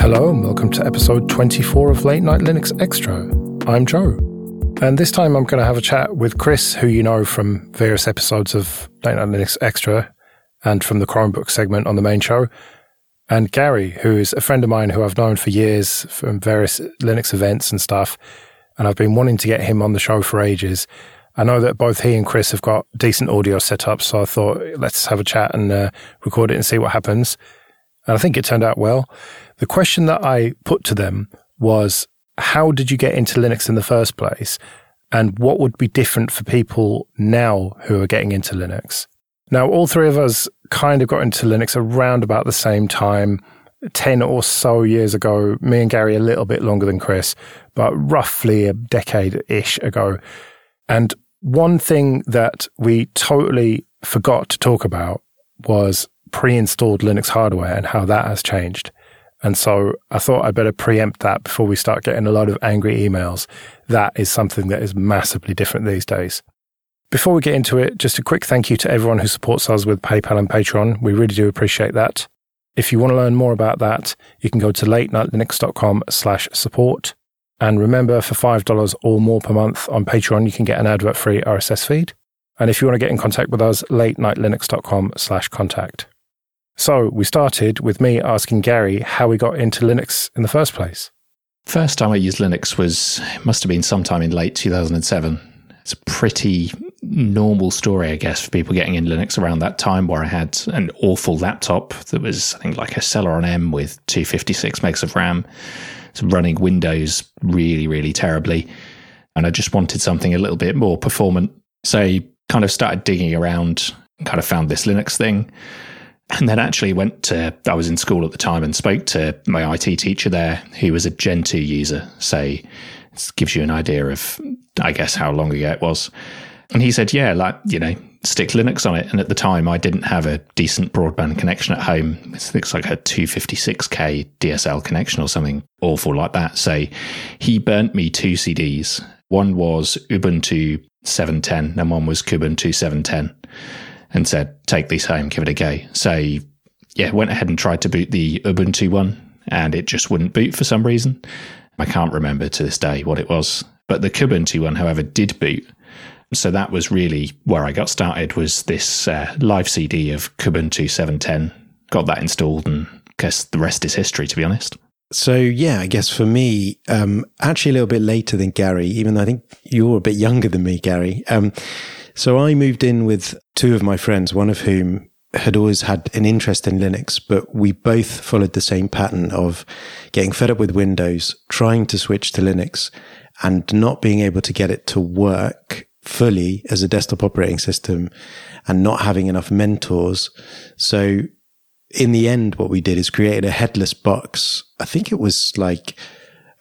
Hello, and welcome to episode 24 of Late Night Linux Extra. I'm Joe. And this time I'm going to have a chat with Chris, who you know from various episodes of Late Night Linux Extra and from the Chromebook segment on the main show, and Gary, who is a friend of mine who I've known for years from various Linux events and stuff. And I've been wanting to get him on the show for ages. I know that both he and Chris have got decent audio set up, so I thought let's have a chat and uh, record it and see what happens. And I think it turned out well. The question that I put to them was, how did you get into Linux in the first place? And what would be different for people now who are getting into Linux? Now, all three of us kind of got into Linux around about the same time, 10 or so years ago. Me and Gary a little bit longer than Chris, but roughly a decade ish ago. And one thing that we totally forgot to talk about was pre installed Linux hardware and how that has changed. And so I thought I'd better preempt that before we start getting a lot of angry emails. That is something that is massively different these days. Before we get into it, just a quick thank you to everyone who supports us with PayPal and Patreon. We really do appreciate that. If you want to learn more about that, you can go to latenightlinux.com slash support. And remember, for $5 or more per month on Patreon, you can get an advert-free RSS feed. And if you want to get in contact with us, latenightlinux.com slash contact. So we started with me asking Gary how we got into Linux in the first place. First time I used Linux was must have been sometime in late 2007. It's a pretty normal story, I guess, for people getting in Linux around that time where I had an awful laptop that was, I think, like a Celeron M with 256 megs of RAM. It's running Windows really, really terribly. And I just wanted something a little bit more performant. So I kind of started digging around and kind of found this Linux thing and then actually went to i was in school at the time and spoke to my it teacher there who was a gentoo user so it gives you an idea of i guess how long ago it was. And he said yeah like you know stick linux on it. And at the time i didn't have a decent broadband connection at home. It looks like a 256k dsl connection or something awful like that. So he burnt me two cds one was ubuntu 710 and one was kubuntu 710 and said, take these home, give it a go. So, yeah, went ahead and tried to boot the Ubuntu one, and it just wouldn't boot for some reason. I can't remember to this day what it was. But the Kubuntu one, however, did boot. So that was really where I got started was this uh, live CD of Kubuntu 710. Got that installed and guess the rest is history, to be honest. So yeah, I guess for me, um, actually a little bit later than Gary, even though I think you're a bit younger than me, Gary. Um, so I moved in with two of my friends, one of whom had always had an interest in Linux, but we both followed the same pattern of getting fed up with Windows, trying to switch to Linux and not being able to get it to work fully as a desktop operating system and not having enough mentors. So in the end, what we did is created a headless box. I think it was like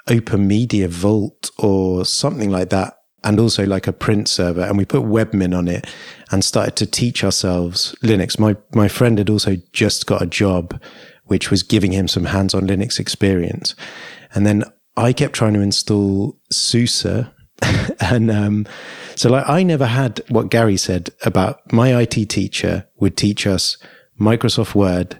OpenMediaVault or something like that and also like a print server. And we put Webmin on it and started to teach ourselves Linux. My, my friend had also just got a job, which was giving him some hands on Linux experience. And then I kept trying to install SUSE. and, um, so like I never had what Gary said about my IT teacher would teach us Microsoft Word,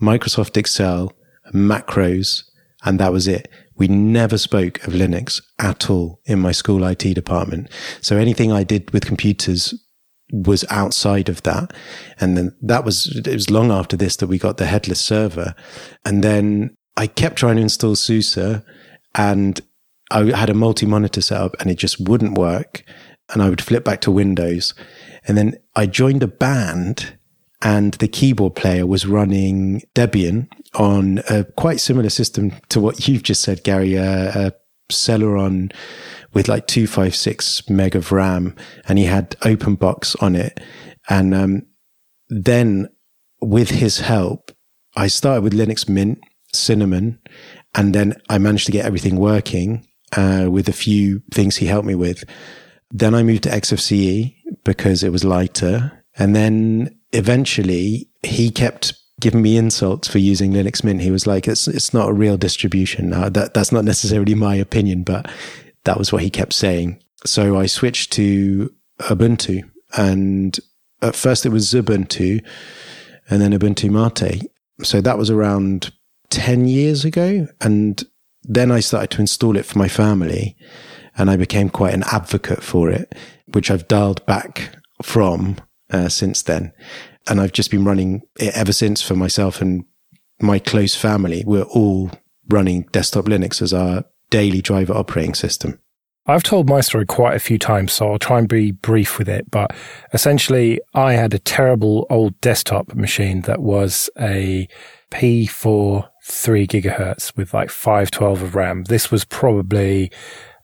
Microsoft Excel, macros, and that was it. We never spoke of Linux at all in my school IT department. So anything I did with computers was outside of that. And then that was, it was long after this that we got the headless server. And then I kept trying to install SUSE and I had a multi monitor setup and it just wouldn't work. And I would flip back to Windows. And then I joined a band and the keyboard player was running Debian on a quite similar system to what you've just said, Gary, uh, a Celeron with like 256 meg of RAM and he had OpenBox on it. And, um, then with his help, I started with Linux Mint, Cinnamon, and then I managed to get everything working, uh, with a few things he helped me with. Then I moved to XFCE because it was lighter. And then eventually he kept giving me insults for using Linux Mint. He was like, "It's it's not a real distribution." Now that that's not necessarily my opinion, but that was what he kept saying. So I switched to Ubuntu, and at first it was Ubuntu, and then Ubuntu Mate. So that was around 10 years ago. And then I started to install it for my family and I became quite an advocate for it, which I've dialed back from uh, since then. And I've just been running it ever since for myself and my close family. We're all running desktop Linux as our daily driver operating system. I've told my story quite a few times, so I'll try and be brief with it. But essentially, I had a terrible old desktop machine that was a P4 3 gigahertz with like 512 of RAM. This was probably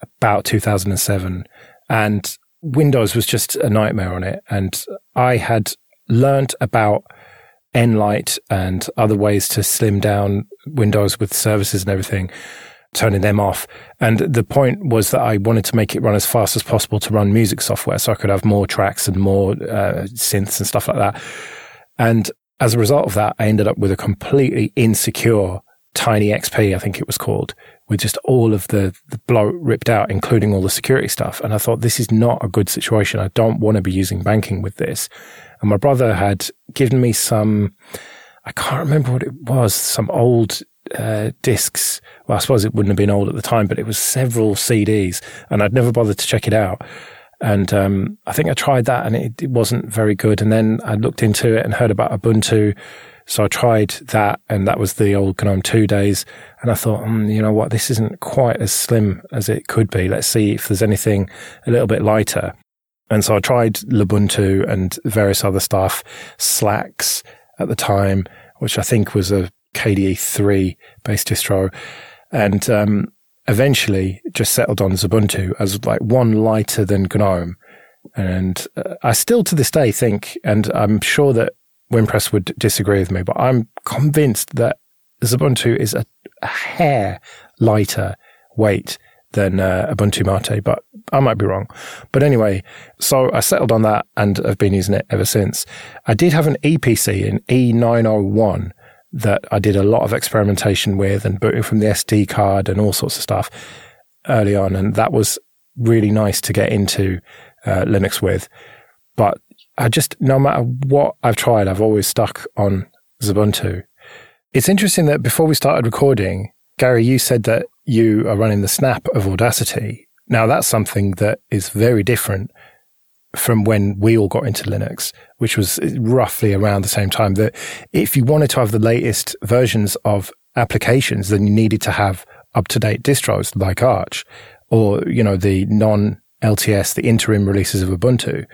about 2007 and Windows was just a nightmare on it. And I had learnt about nLite and other ways to slim down Windows with services and everything, turning them off. And the point was that I wanted to make it run as fast as possible to run music software so I could have more tracks and more uh, synths and stuff like that. And as a result of that, I ended up with a completely insecure Tiny XP, I think it was called, with just all of the, the bloat ripped out, including all the security stuff. And I thought, this is not a good situation. I don't want to be using banking with this. And my brother had given me some, I can't remember what it was, some old uh, discs. Well, I suppose it wouldn't have been old at the time, but it was several CDs and I'd never bothered to check it out. And um, I think I tried that and it, it wasn't very good. And then I looked into it and heard about Ubuntu so I tried that and that was the old GNOME 2 days. And I thought, mm, you know what, this isn't quite as slim as it could be. Let's see if there's anything a little bit lighter. And so I tried Lubuntu and various other stuff, Slax at the time, which I think was a KDE 3 based distro. And, um, eventually just settled on Ubuntu as like one lighter than GNOME. And uh, I still to this day think, and I'm sure that Wimpress would disagree with me, but I'm convinced that Xubuntu is a, a hair lighter weight than uh, Ubuntu Mate, but I might be wrong. But anyway, so I settled on that and I've been using it ever since. I did have an Eee PC in E901 that I did a lot of experimentation with and booting from the SD card and all sorts of stuff early on. And that was really nice to get into uh, Linux with. But I just, no matter what I've tried, I've always stuck on Ubuntu. It's interesting that before we started recording, Gary, you said that you are running the snap of Audacity. Now that's something that is very different from when we all got into Linux, which was roughly around the same time that if you wanted to have the latest versions of applications, then you needed to have up to date distros like Arch or, you know, the non LTS, the interim releases of Ubuntu.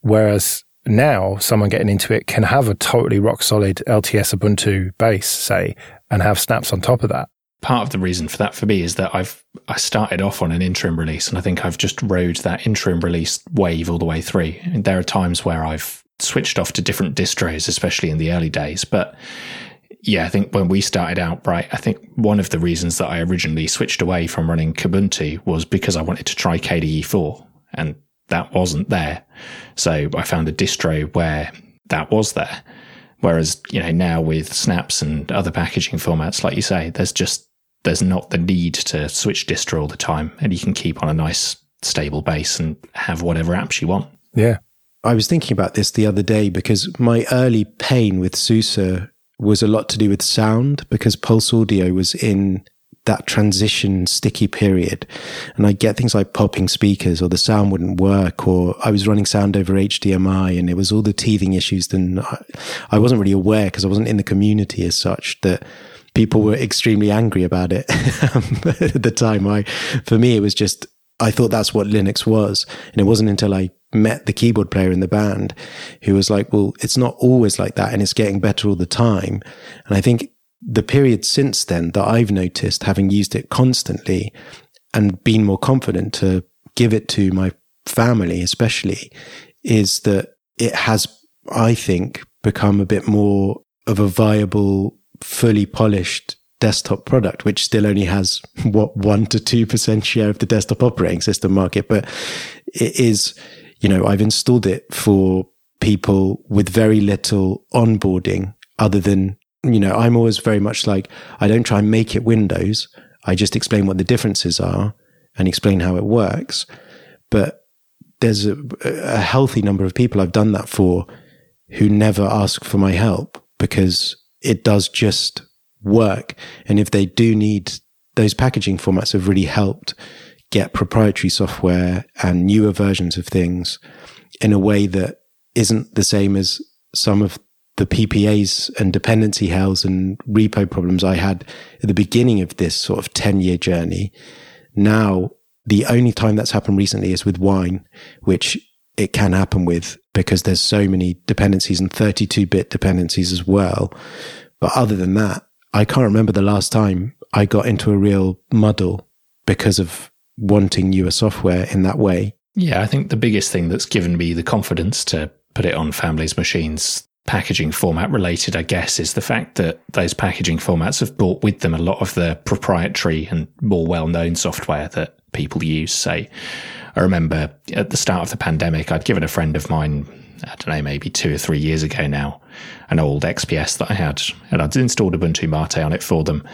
Whereas now someone getting into it can have a totally rock solid LTS Ubuntu base, say, and have snaps on top of that. Part of the reason for that for me is that I've I started off on an interim release and I think I've just rode that interim release wave all the way through. And there are times where I've switched off to different distros, especially in the early days. But yeah, I think when we started out, right, I think one of the reasons that I originally switched away from running Kubuntu was because I wanted to try KDE 4. And that wasn't there. So I found a distro where that was there. Whereas, you know, now with snaps and other packaging formats, like you say, there's just, there's not the need to switch distro all the time. And you can keep on a nice stable base and have whatever apps you want. Yeah. I was thinking about this the other day because my early pain with SUSE was a lot to do with sound because Pulse Audio was in that transition sticky period. And I get things like popping speakers or the sound wouldn't work or I was running sound over HDMI and it was all the teething issues. Then I wasn't really aware because I wasn't in the community as such that people were extremely angry about it at the time. I, for me, it was just, I thought that's what Linux was. And it wasn't until I met the keyboard player in the band who was like, well, it's not always like that and it's getting better all the time. And I think the period since then that I've noticed, having used it constantly and been more confident to give it to my family, especially, is that it has, I think, become a bit more of a viable, fully polished desktop product, which still only has what one to two percent share of the desktop operating system market. But it is, you know, I've installed it for people with very little onboarding other than you know, I'm always very much like, I don't try and make it Windows. I just explain what the differences are and explain how it works. But there's a, a healthy number of people I've done that for who never ask for my help because it does just work. And if they do need those packaging formats have really helped get proprietary software and newer versions of things in a way that isn't the same as some of the PPAs and dependency hells and repo problems I had at the beginning of this sort of 10 year journey. Now, the only time that's happened recently is with wine, which it can happen with because there's so many dependencies and 32 bit dependencies as well. But other than that, I can't remember the last time I got into a real muddle because of wanting newer software in that way. Yeah, I think the biggest thing that's given me the confidence to put it on families' machines, packaging format related, I guess, is the fact that those packaging formats have brought with them a lot of the proprietary and more well known software that people use. Say, I remember at the start of the pandemic, I'd given a friend of mine, I don't know, maybe two or three years ago now, an old XPS that I had, and I'd installed Ubuntu Mate on it for them.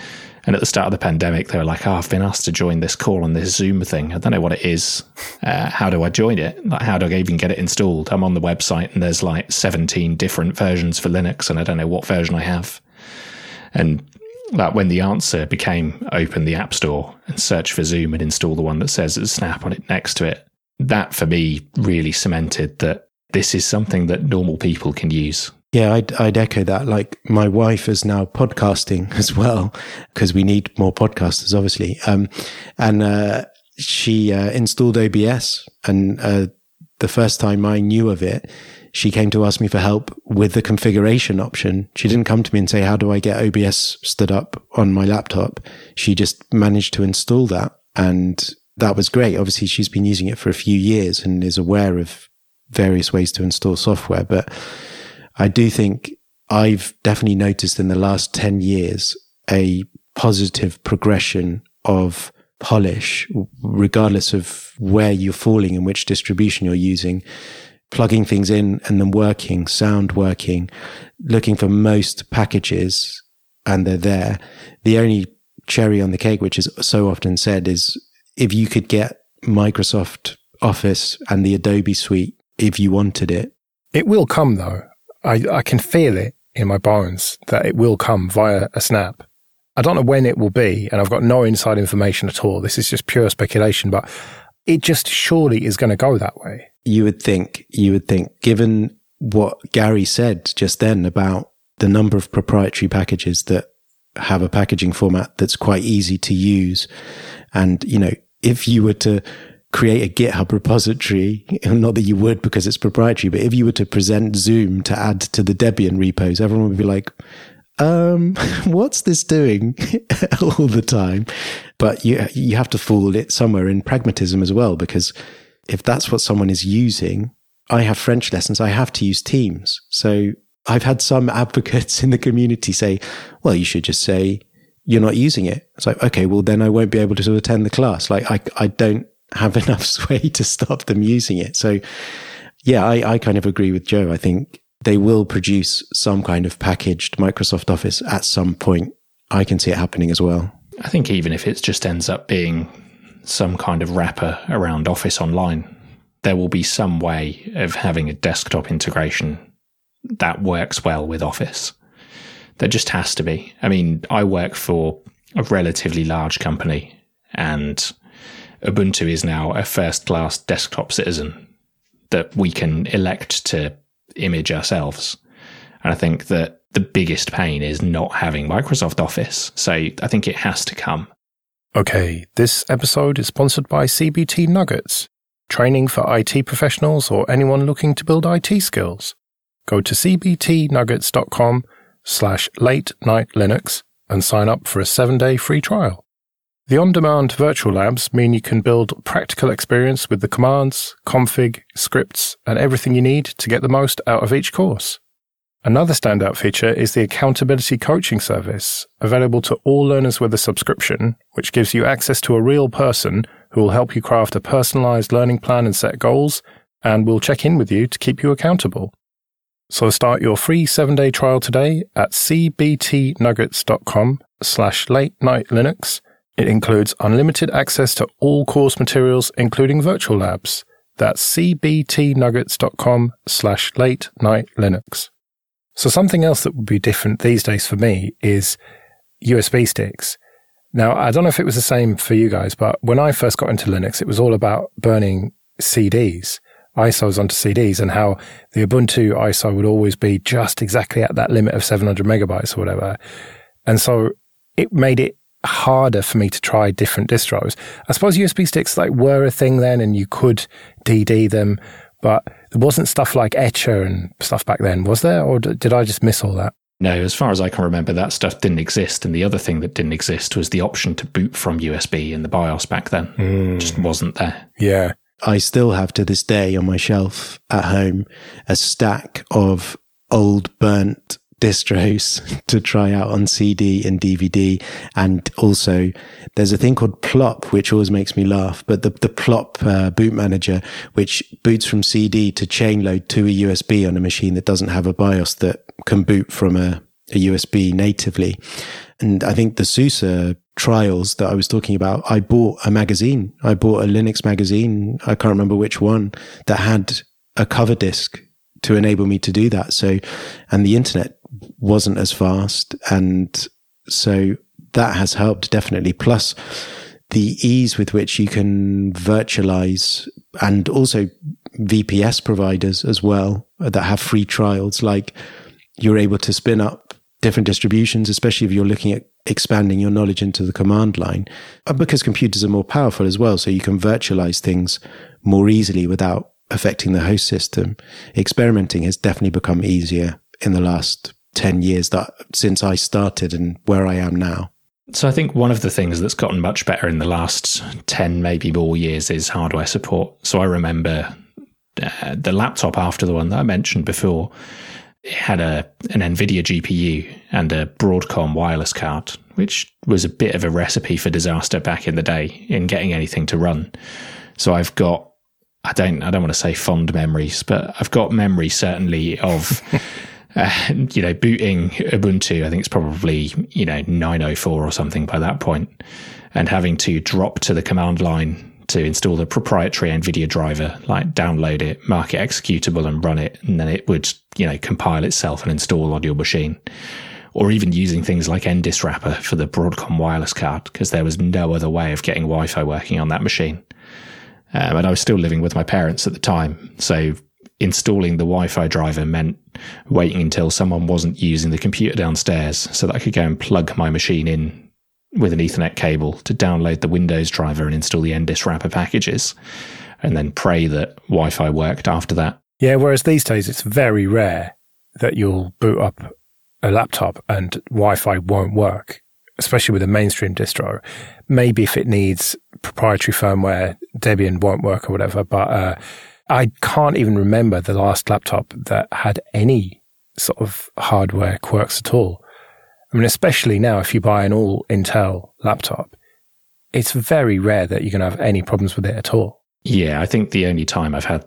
And at the start of the pandemic, they were like, "Oh, I've been asked to join this call on this Zoom thing. I don't know what it is. Uh, how do I join it? Like, how do I even get it installed? I'm on the website, and there's like 17 different versions for Linux, and I don't know what version I have." And like when the answer became open the App Store and search for Zoom and install the one that says Snap on it next to it, that for me really cemented that this is something that normal people can use. Yeah, I'd, I'd echo that. Like my wife is now podcasting as well because we need more podcasters, obviously. Um, and uh, she uh, installed OBS, and uh, the first time I knew of it, she came to ask me for help with the configuration option. She didn't come to me and say, "How do I get OBS stood up on my laptop?" She just managed to install that, and that was great. Obviously, she's been using it for a few years and is aware of various ways to install software, but I do think I've definitely noticed in the last 10 years a positive progression of polish, regardless of where you're falling and which distribution you're using, plugging things in and then working, sound working, looking for most packages and they're there. The only cherry on the cake, which is so often said, is if you could get Microsoft Office and the Adobe suite if you wanted it. It will come though. I, I can feel it in my bones that it will come via a snap. I don't know when it will be, and I've got no inside information at all. This is just pure speculation, but it just surely is going to go that way. You would think, you would think, given what Gary said just then about the number of proprietary packages that have a packaging format that's quite easy to use. And, you know, if you were to create a GitHub repository, not that you would because it's proprietary, but if you were to present Zoom to add to the Debian repos, everyone would be like, um, what's this doing all the time? But you, you have to fool it somewhere in pragmatism as well, because if that's what someone is using, I have French lessons. I have to use Teams. So I've had some advocates in the community say, well, you should just say, you're not using it. It's like, okay, well, then I won't be able to attend the class. Like, I, I don't have enough sway to stop them using it. So, yeah, I, I kind of agree with Joe. I think they will produce some kind of packaged Microsoft Office at some point. I can see it happening as well. I think even if it just ends up being some kind of wrapper around Office Online, there will be some way of having a desktop integration that works well with Office. There just has to be. I mean, I work for a relatively large company and Ubuntu is now a first class desktop citizen that we can elect to image ourselves. And I think that the biggest pain is not having Microsoft Office. So I think it has to come. Okay, this episode is sponsored by CBT Nuggets, training for IT professionals or anyone looking to build IT skills. Go to cbtnuggets.com slash late night Linux and sign up for a seven day free trial. The on-demand virtual labs mean you can build practical experience with the commands, config, scripts, and everything you need to get the most out of each course. Another standout feature is the accountability coaching service, available to all learners with a subscription, which gives you access to a real person who will help you craft a personalized learning plan and set goals, and will check in with you to keep you accountable. So start your free seven-day trial today at cbtnuggets.com slash late night Linux it includes unlimited access to all course materials, including virtual labs. That's cbtnuggets.com slash late night Linux. So something else that would be different these days for me is USB sticks. Now, I don't know if it was the same for you guys, but when I first got into Linux, it was all about burning CDs, ISOs onto CDs, and how the Ubuntu ISO would always be just exactly at that limit of 700 megabytes or whatever. And so it made it harder for me to try different distros. I suppose USB sticks like were a thing then and you could DD them, but there wasn't stuff like Etcher and stuff back then, was there? Or did I just miss all that? No, as far as I can remember, that stuff didn't exist. And the other thing that didn't exist was the option to boot from USB in the BIOS back then. Mm. Just wasn't there. Yeah. I still have to this day on my shelf at home a stack of old burnt distros to try out on CD and DVD. And also, there's a thing called Plop, which always makes me laugh. But the, the Plop uh, boot manager, which boots from CD to chain load to a USB on a machine that doesn't have a BIOS that can boot from a, a USB natively. And I think the SUSE trials that I was talking about, I bought a magazine. I bought a Linux magazine. I can't remember which one that had a cover disk to enable me to do that. So, and the internet wasn't as fast. And so that has helped definitely. Plus the ease with which you can virtualize and also VPS providers as well that have free trials. Like you're able to spin up different distributions, especially if you're looking at expanding your knowledge into the command line. And because computers are more powerful as well, so you can virtualize things more easily without affecting the host system. Experimenting has definitely become easier in the last 10 years that since I started and where I am now. So I think one of the things that's gotten much better in the last 10 maybe more years is hardware support. So I remember uh, the laptop after the one that I mentioned before it had a an Nvidia GPU and a Broadcom wireless card, which was a bit of a recipe for disaster back in the day in getting anything to run. So I've got I don't I don't want to say fond memories, but I've got memories certainly of uh, you know booting Ubuntu. I think it's probably you know 904 or something by that point, and having to drop to the command line to install the proprietary NVIDIA driver, like download it, mark it executable, and run it, and then it would you know compile itself and install on your machine. Or even using things like NDIS for the Broadcom wireless card, because there was no other way of getting Wi Fi working on that machine. Um, and I was still living with my parents at the time. So installing the Wi Fi driver meant waiting until someone wasn't using the computer downstairs so that I could go and plug my machine in with an Ethernet cable to download the Windows driver and install the NDIS wrapper packages and then pray that Wi Fi worked after that. Yeah, whereas these days it's very rare that you'll boot up a laptop and Wi Fi won't work especially with a mainstream distro. Maybe if it needs proprietary firmware, Debian won't work or whatever. But uh, I can't even remember the last laptop that had any sort of hardware quirks at all. I mean, especially now, if you buy an all Intel laptop, it's very rare that you're going to have any problems with it at all. Yeah, I think the only time I've had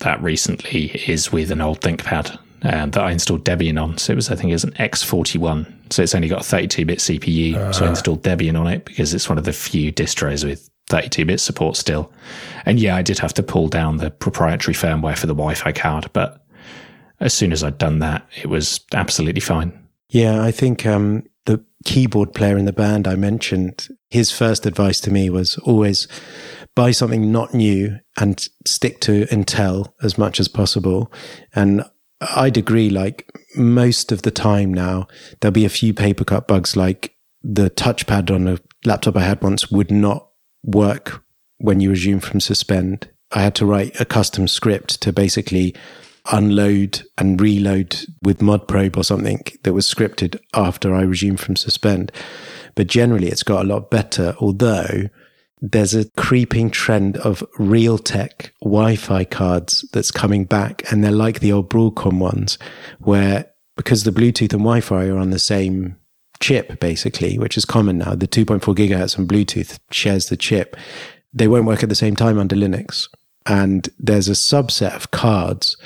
that recently is with an old ThinkPad um, that I installed Debian on. So it was, I think it was an X41. So it's only got a 32 bit CPU. Uh. So I ah. installed Debian on it because it's one of the few distros with 32 bit support still. And yeah, I did have to pull down the proprietary firmware for the Wi Fi card. But as soon as I'd done that, it was absolutely fine. Yeah, I think um, the keyboard player in the band I mentioned, his first advice to me was always buy something not new and stick to Intel as much as possible. And I'd agree, like most of the time now, there'll be a few paper cut bugs like the touchpad on a laptop I had once would not work when you resume from suspend. I had to write a custom script to basically unload and reload with modprobe or something that was scripted after I resumed from suspend. But generally, it's got a lot better, although there's a creeping trend of Realtek Wi-Fi cards that's coming back, and they're like the old Broadcom ones, where because the Bluetooth and Wi-Fi are on the same chip, basically, which is common now. The 2.4 gigahertz on Bluetooth shares the chip. They won't work at the same time under Linux, and there's a subset of cards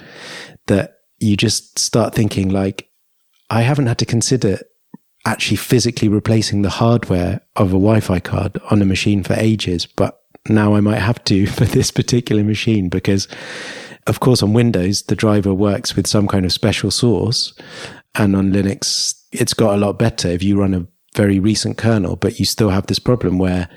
that you just start thinking like, I haven't had to consider actually physically replacing the hardware of a Wi-Fi card on a machine for ages, but now I might have to for this particular machine because of course on Windows the driver works with some kind of special source and on Linux it's got a lot better if you run a very recent kernel, but you still have this problem where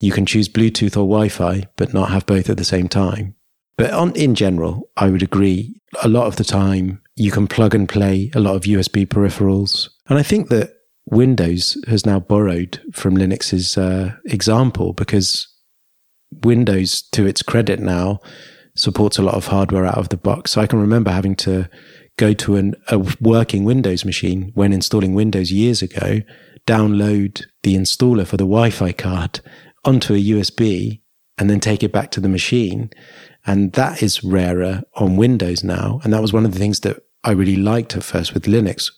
you can choose Bluetooth or Wi Fi, but not have both at the same time. But on, in general, I would agree. A lot of the time, you can plug and play a lot of USB peripherals. And I think that Windows has now borrowed from Linux's uh, example because Windows, to its credit now, supports a lot of hardware out of the box. So I can remember having to go to an, a working Windows machine when installing Windows years ago, download the installer for the Wi Fi card onto a USB, and then take it back to the machine. And that is rarer on Windows now. And that was one of the things that I really liked at first with Linux.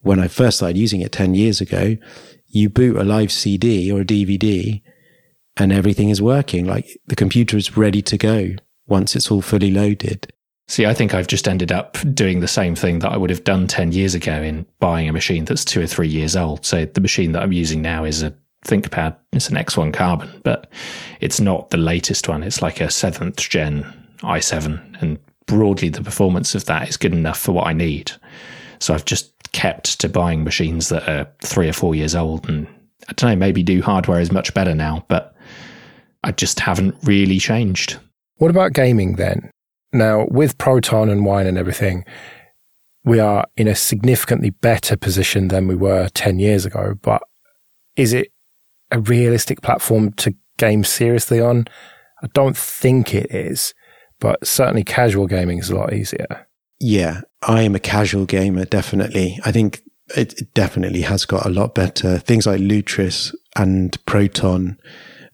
When I first started using it 10 years ago, you boot a live CD or a DVD and everything is working. Like the computer is ready to go once it's all fully loaded. See, I think I've just ended up doing the same thing that I would have done 10 years ago in buying a machine that's two or three years old. So the machine that I'm using now is a ThinkPad. It's an X1 Carbon, but it's not the latest one. It's like a seventh gen i7. And broadly, the performance of that is good enough for what I need. So I've just kept to buying machines that are three or four years old. And I don't know, maybe do hardware is much better now, but I just haven't really changed. What about gaming then? Now, with Proton and Wine and everything, we are in a significantly better position than we were 10 years ago. But is it a realistic platform to game seriously on? I don't think it is, but certainly casual gaming is a lot easier. Yeah, I am a casual gamer, definitely. I think it definitely has got a lot better. Things like Lutris and Proton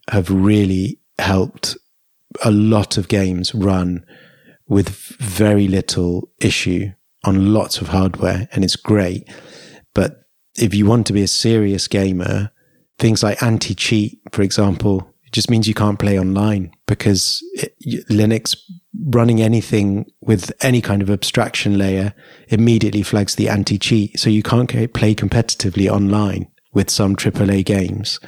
have really helped a lot of games run with very little issue on lots of hardware, and it's great. But if you want to be a serious gamer, things like anti cheat, for example, it just means you can't play online because it, Linux running anything with any kind of abstraction layer immediately flags the anti cheat. So you can't play competitively online with some AAA games.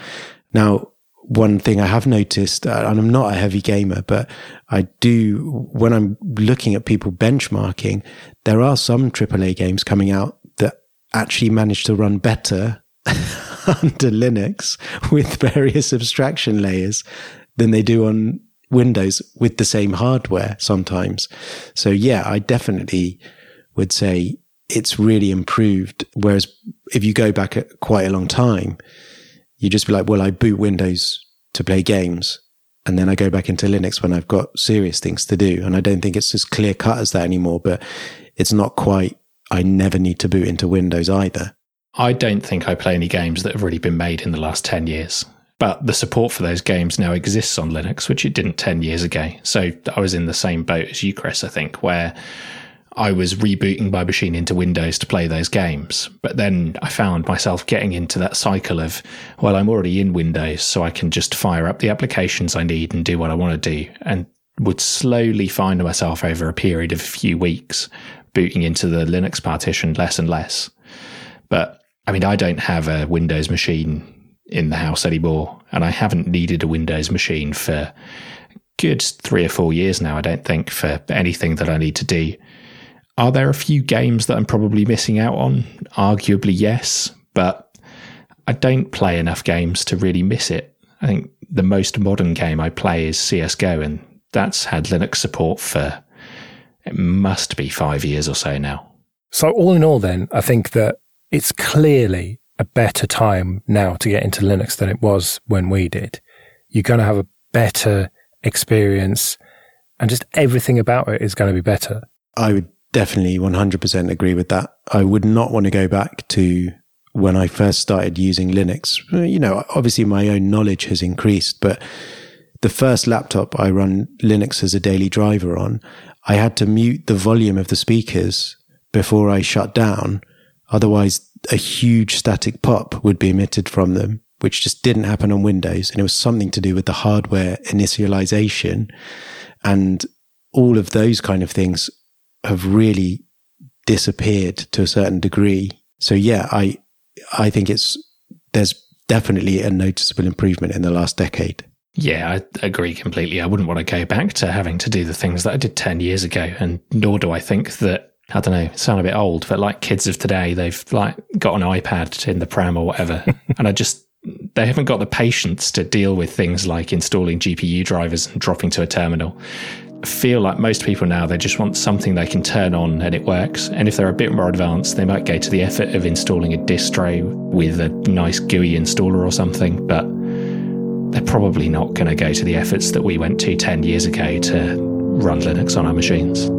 Now, one thing I have noticed, uh, and I'm not a heavy gamer, but I do, when I'm looking at people benchmarking, there are some AAA games coming out that actually manage to run better under Linux with various abstraction layers than they do on Windows with the same hardware sometimes. So yeah, I definitely would say it's really improved. Whereas if you go back quite a long time, you just be like, well, I boot Windows to play games. And then I go back into Linux when I've got serious things to do. And I don't think it's as clear cut as that anymore, but it's not quite, I never need to boot into Windows either. I don't think I play any games that have really been made in the last 10 years. But the support for those games now exists on Linux, which it didn't 10 years ago. So I was in the same boat as you, Chris, I think, where I was rebooting my machine into Windows to play those games. But then I found myself getting into that cycle of, well, I'm already in Windows, so I can just fire up the applications I need and do what I want to do. And would slowly find myself over a period of a few weeks booting into the Linux partition less and less. But I mean, I don't have a Windows machine in the house anymore, and I haven't needed a Windows machine for good three or four years now, I don't think, for anything that I need to do. Are there a few games that I'm probably missing out on? Arguably, yes, but I don't play enough games to really miss it. I think the most modern game I play is CSGO, and that's had Linux support for it must be five years or so now. So, all in all, then, I think that it's clearly a better time now to get into Linux than it was when we did. You're going to have a better experience, and just everything about it is going to be better. I would definitely 100% agree with that. I would not want to go back to when I first started using Linux. You know, obviously my own knowledge has increased, but the first laptop I run Linux as a daily driver on, I had to mute the volume of the speakers before I shut down. Otherwise, a huge static pop would be emitted from them, which just didn't happen on Windows. And it was something to do with the hardware initialization and all of those kind of things have really disappeared to a certain degree. So yeah, I I think it's there's definitely a noticeable improvement in the last decade. Yeah, I agree completely. I wouldn't want to go back to having to do the things that I did 10 years ago. And nor do I think that I don't know, sound a bit old, but like kids of today, they've like got an iPad in the pram or whatever. and I just, they haven't got the patience to deal with things like installing GPU drivers and dropping to a terminal. Feel like most people now, they just want something they can turn on and it works. And if they're a bit more advanced, they might go to the effort of installing a distro with a nice GUI installer or something. But they're probably not going to go to the efforts that we went to 10 years ago to run Linux on our machines.